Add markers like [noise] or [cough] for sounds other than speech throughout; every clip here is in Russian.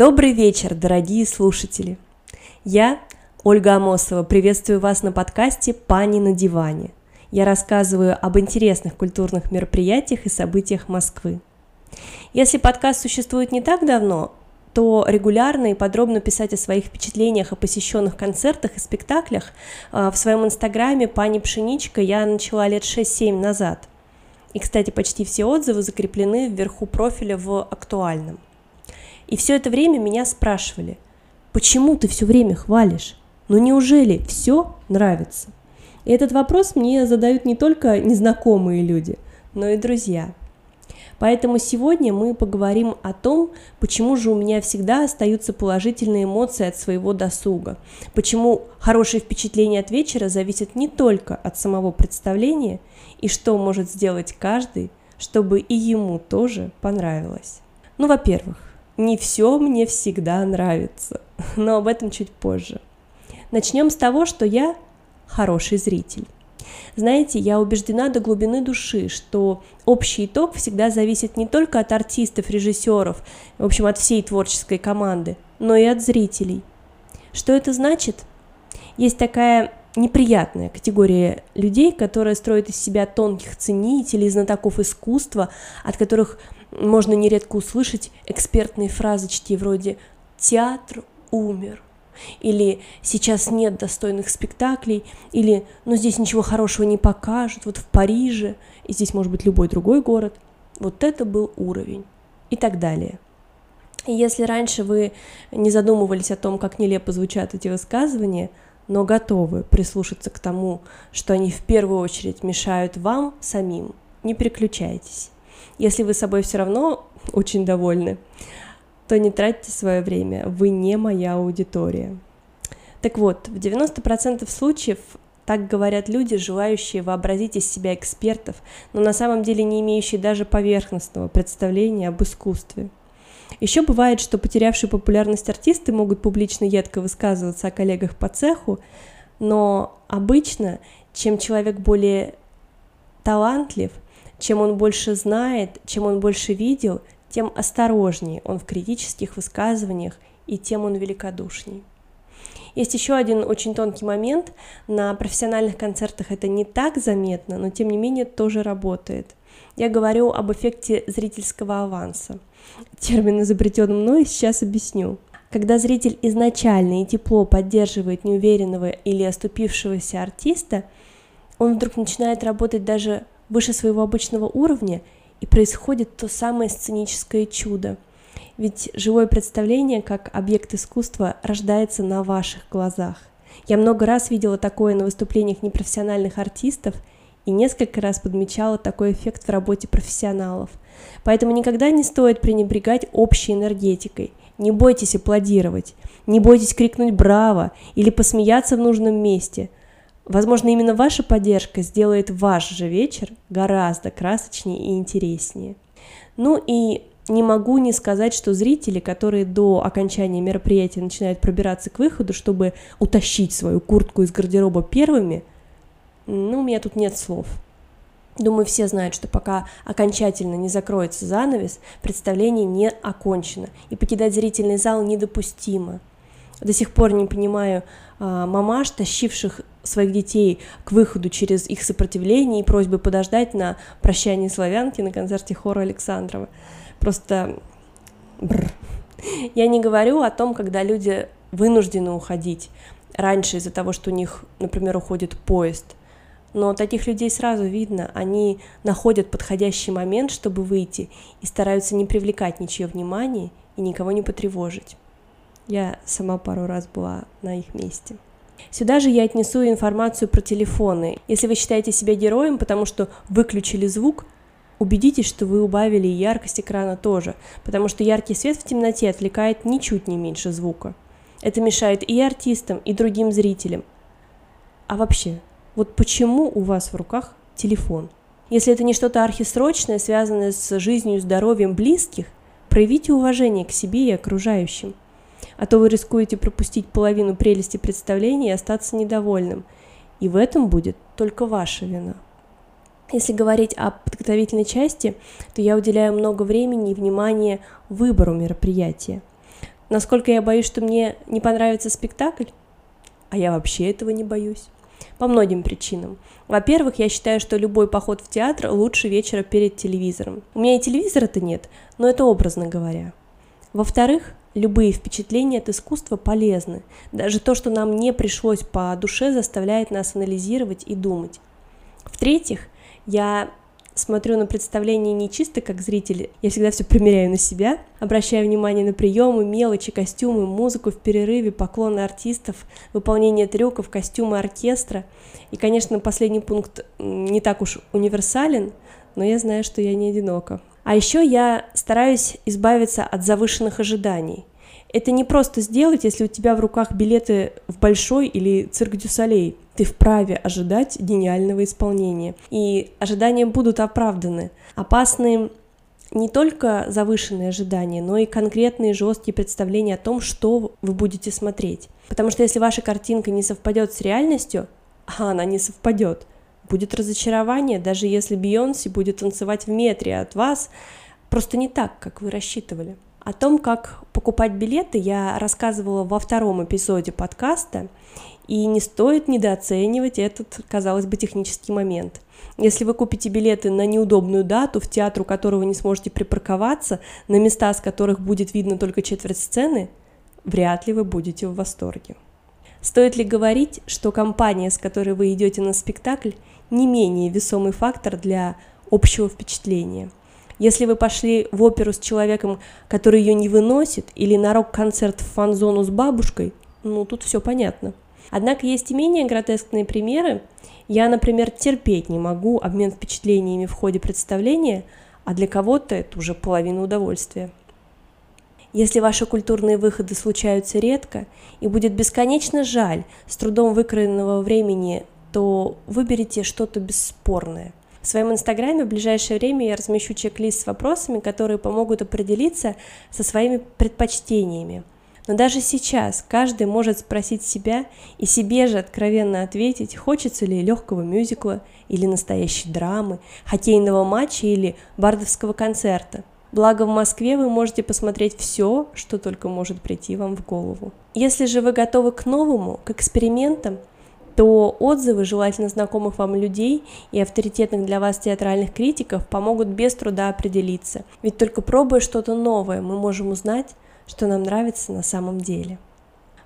Добрый вечер, дорогие слушатели! Я, Ольга Амосова, приветствую вас на подкасте «Пани на диване». Я рассказываю об интересных культурных мероприятиях и событиях Москвы. Если подкаст существует не так давно, то регулярно и подробно писать о своих впечатлениях о посещенных концертах и спектаклях а, в своем инстаграме «Пани Пшеничка» я начала лет 6-7 назад. И, кстати, почти все отзывы закреплены вверху профиля в актуальном – и все это время меня спрашивали, почему ты все время хвалишь? Ну неужели все нравится? И этот вопрос мне задают не только незнакомые люди, но и друзья. Поэтому сегодня мы поговорим о том, почему же у меня всегда остаются положительные эмоции от своего досуга, почему хорошее впечатление от вечера зависит не только от самого представления, и что может сделать каждый, чтобы и ему тоже понравилось. Ну, во-первых, не все мне всегда нравится, [laughs] но об этом чуть позже. Начнем с того, что я хороший зритель. Знаете, я убеждена до глубины души, что общий итог всегда зависит не только от артистов, режиссеров, в общем, от всей творческой команды, но и от зрителей. Что это значит? Есть такая неприятная категория людей, которая строит из себя тонких ценителей, знатоков искусства, от которых можно нередко услышать экспертные фразочки вроде «театр умер», или «сейчас нет достойных спектаклей», или «ну здесь ничего хорошего не покажут», вот в Париже, и здесь может быть любой другой город. Вот это был уровень и так далее. И если раньше вы не задумывались о том, как нелепо звучат эти высказывания, но готовы прислушаться к тому, что они в первую очередь мешают вам самим, не переключайтесь. Если вы собой все равно очень довольны, то не тратьте свое время, вы не моя аудитория. Так вот, в 90% случаев так говорят люди, желающие вообразить из себя экспертов, но на самом деле не имеющие даже поверхностного представления об искусстве. Еще бывает, что потерявшие популярность артисты могут публично едко высказываться о коллегах по цеху, но обычно, чем человек более талантлив – чем он больше знает, чем он больше видел, тем осторожнее он в критических высказываниях и тем он великодушней. Есть еще один очень тонкий момент. На профессиональных концертах это не так заметно, но тем не менее тоже работает. Я говорю об эффекте зрительского аванса. Термин изобретен мной, сейчас объясню. Когда зритель изначально и тепло поддерживает неуверенного или оступившегося артиста, он вдруг начинает работать даже выше своего обычного уровня, и происходит то самое сценическое чудо. Ведь живое представление как объект искусства рождается на ваших глазах. Я много раз видела такое на выступлениях непрофессиональных артистов и несколько раз подмечала такой эффект в работе профессионалов. Поэтому никогда не стоит пренебрегать общей энергетикой. Не бойтесь аплодировать, не бойтесь крикнуть «Браво!» или посмеяться в нужном месте – Возможно, именно ваша поддержка сделает ваш же вечер гораздо красочнее и интереснее. Ну и не могу не сказать, что зрители, которые до окончания мероприятия начинают пробираться к выходу, чтобы утащить свою куртку из гардероба первыми, ну, у меня тут нет слов. Думаю, все знают, что пока окончательно не закроется занавес, представление не окончено, и покидать зрительный зал недопустимо. До сих пор не понимаю а, мамаш, тащивших своих детей к выходу через их сопротивление и просьбы подождать на прощание славянки на концерте хора Александрова. Просто Бррр. Я не говорю о том, когда люди вынуждены уходить раньше из-за того, что у них, например, уходит поезд. Но таких людей сразу видно, они находят подходящий момент, чтобы выйти, и стараются не привлекать ничье внимание и никого не потревожить. Я сама пару раз была на их месте. Сюда же я отнесу информацию про телефоны. Если вы считаете себя героем, потому что выключили звук, убедитесь, что вы убавили яркость экрана тоже, потому что яркий свет в темноте отвлекает ничуть не меньше звука. Это мешает и артистам, и другим зрителям. А вообще, вот почему у вас в руках телефон? Если это не что-то архисрочное, связанное с жизнью и здоровьем близких, проявите уважение к себе и окружающим а то вы рискуете пропустить половину прелести представления и остаться недовольным. И в этом будет только ваша вина. Если говорить о подготовительной части, то я уделяю много времени и внимания выбору мероприятия. Насколько я боюсь, что мне не понравится спектакль? А я вообще этого не боюсь. По многим причинам. Во-первых, я считаю, что любой поход в театр лучше вечера перед телевизором. У меня и телевизора-то нет, но это образно говоря. Во-вторых, любые впечатления от искусства полезны. Даже то, что нам не пришлось по душе, заставляет нас анализировать и думать. В-третьих, я смотрю на представление не чисто как зритель, я всегда все примеряю на себя, обращаю внимание на приемы, мелочи, костюмы, музыку в перерыве, поклоны артистов, выполнение трюков, костюмы оркестра. И, конечно, последний пункт не так уж универсален, но я знаю, что я не одинока. А еще я стараюсь избавиться от завышенных ожиданий. Это не просто сделать, если у тебя в руках билеты в Большой или Цирк Дю Солей. Ты вправе ожидать гениального исполнения. И ожидания будут оправданы. Опасны не только завышенные ожидания, но и конкретные жесткие представления о том, что вы будете смотреть. Потому что если ваша картинка не совпадет с реальностью, а она не совпадет, будет разочарование, даже если Бейонсе будет танцевать в метре от вас, просто не так, как вы рассчитывали. О том, как покупать билеты, я рассказывала во втором эпизоде подкаста, и не стоит недооценивать этот, казалось бы, технический момент. Если вы купите билеты на неудобную дату, в театр, у которого не сможете припарковаться, на места, с которых будет видно только четверть сцены, вряд ли вы будете в восторге. Стоит ли говорить, что компания, с которой вы идете на спектакль, не менее весомый фактор для общего впечатления – если вы пошли в оперу с человеком, который ее не выносит, или на рок-концерт в фан-зону с бабушкой, ну, тут все понятно. Однако есть и менее гротескные примеры. Я, например, терпеть не могу обмен впечатлениями в ходе представления, а для кого-то это уже половина удовольствия. Если ваши культурные выходы случаются редко и будет бесконечно жаль с трудом выкроенного времени, то выберите что-то бесспорное – в своем инстаграме в ближайшее время я размещу чек-лист с вопросами, которые помогут определиться со своими предпочтениями. Но даже сейчас каждый может спросить себя и себе же откровенно ответить, хочется ли легкого мюзикла или настоящей драмы, хоккейного матча или бардовского концерта. Благо в Москве вы можете посмотреть все, что только может прийти вам в голову. Если же вы готовы к новому, к экспериментам, то отзывы желательно знакомых вам людей и авторитетных для вас театральных критиков помогут без труда определиться. Ведь только пробуя что-то новое, мы можем узнать, что нам нравится на самом деле.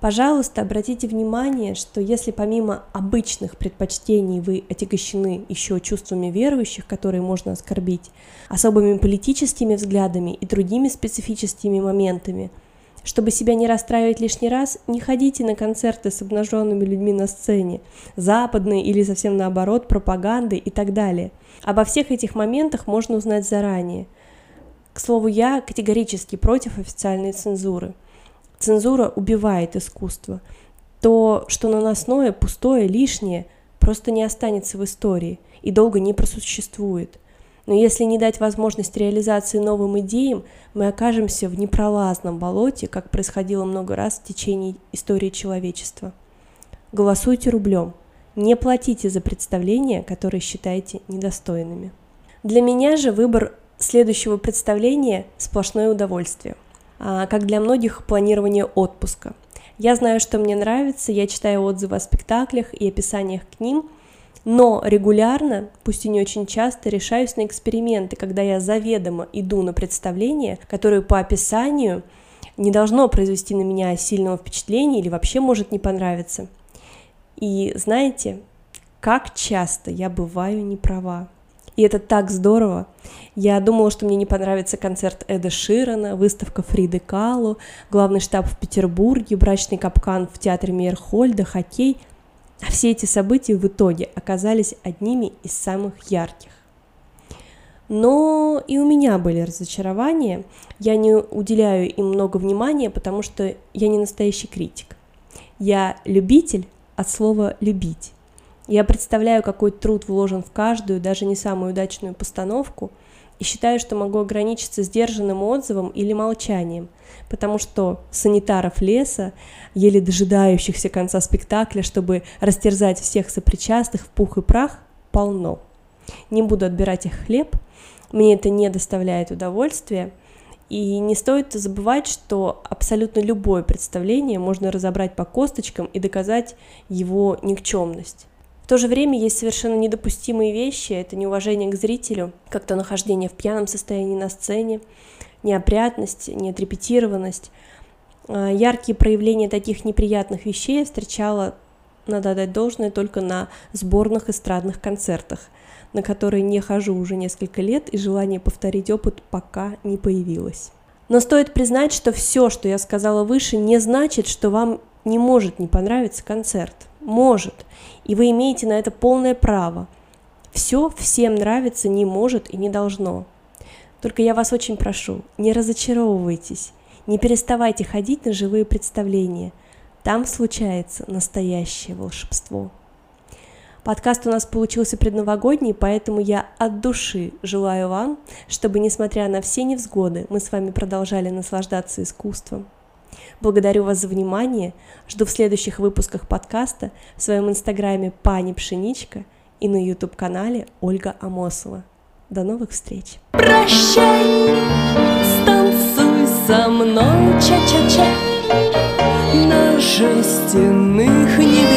Пожалуйста, обратите внимание, что если помимо обычных предпочтений вы отягощены еще чувствами верующих, которые можно оскорбить, особыми политическими взглядами и другими специфическими моментами – чтобы себя не расстраивать лишний раз, не ходите на концерты с обнаженными людьми на сцене, западные или совсем наоборот, пропаганды и так далее. Обо всех этих моментах можно узнать заранее. К слову, я категорически против официальной цензуры. Цензура убивает искусство. То, что наносное, пустое, лишнее, просто не останется в истории и долго не просуществует – но если не дать возможность реализации новым идеям, мы окажемся в непролазном болоте, как происходило много раз в течение истории человечества. Голосуйте рублем. Не платите за представления, которые считаете недостойными. Для меня же выбор следующего представления – сплошное удовольствие. А, как для многих планирование отпуска. Я знаю, что мне нравится, я читаю отзывы о спектаклях и описаниях к ним – но регулярно, пусть и не очень часто, решаюсь на эксперименты, когда я заведомо иду на представление, которое по описанию не должно произвести на меня сильного впечатления или вообще может не понравиться. И знаете, как часто я бываю не права. И это так здорово. Я думала, что мне не понравится концерт Эда Ширана, выставка Фриды Калу, главный штаб в Петербурге, брачный капкан в театре Мейерхольда, хоккей – а все эти события в итоге оказались одними из самых ярких. Но и у меня были разочарования. Я не уделяю им много внимания, потому что я не настоящий критик. Я любитель от слова «любить». Я представляю, какой труд вложен в каждую, даже не самую удачную постановку – и считаю, что могу ограничиться сдержанным отзывом или молчанием, потому что санитаров леса, еле дожидающихся конца спектакля, чтобы растерзать всех сопричастных в пух и прах, полно. Не буду отбирать их хлеб, мне это не доставляет удовольствия, И не стоит забывать, что абсолютно любое представление можно разобрать по косточкам и доказать его никчемность. То же время есть совершенно недопустимые вещи, это неуважение к зрителю, как то нахождение в пьяном состоянии на сцене, неопрятность, неотрепетированность. А, яркие проявления таких неприятных вещей я встречала, надо отдать должное, только на сборных эстрадных концертах – на которые не хожу уже несколько лет, и желание повторить опыт пока не появилось. Но стоит признать, что все, что я сказала выше, не значит, что вам не может не понравиться концерт. Может. И вы имеете на это полное право. Все всем нравится не может и не должно. Только я вас очень прошу, не разочаровывайтесь, не переставайте ходить на живые представления. Там случается настоящее волшебство. Подкаст у нас получился предновогодний, поэтому я от души желаю вам, чтобы, несмотря на все невзгоды, мы с вами продолжали наслаждаться искусством. Благодарю вас за внимание, жду в следующих выпусках подкаста в своем инстаграме Пани Пшеничка и на YouTube-канале Ольга Амосова. До новых встреч! Прощай, станцуй со мной ча-ча-ча На жестяных небесах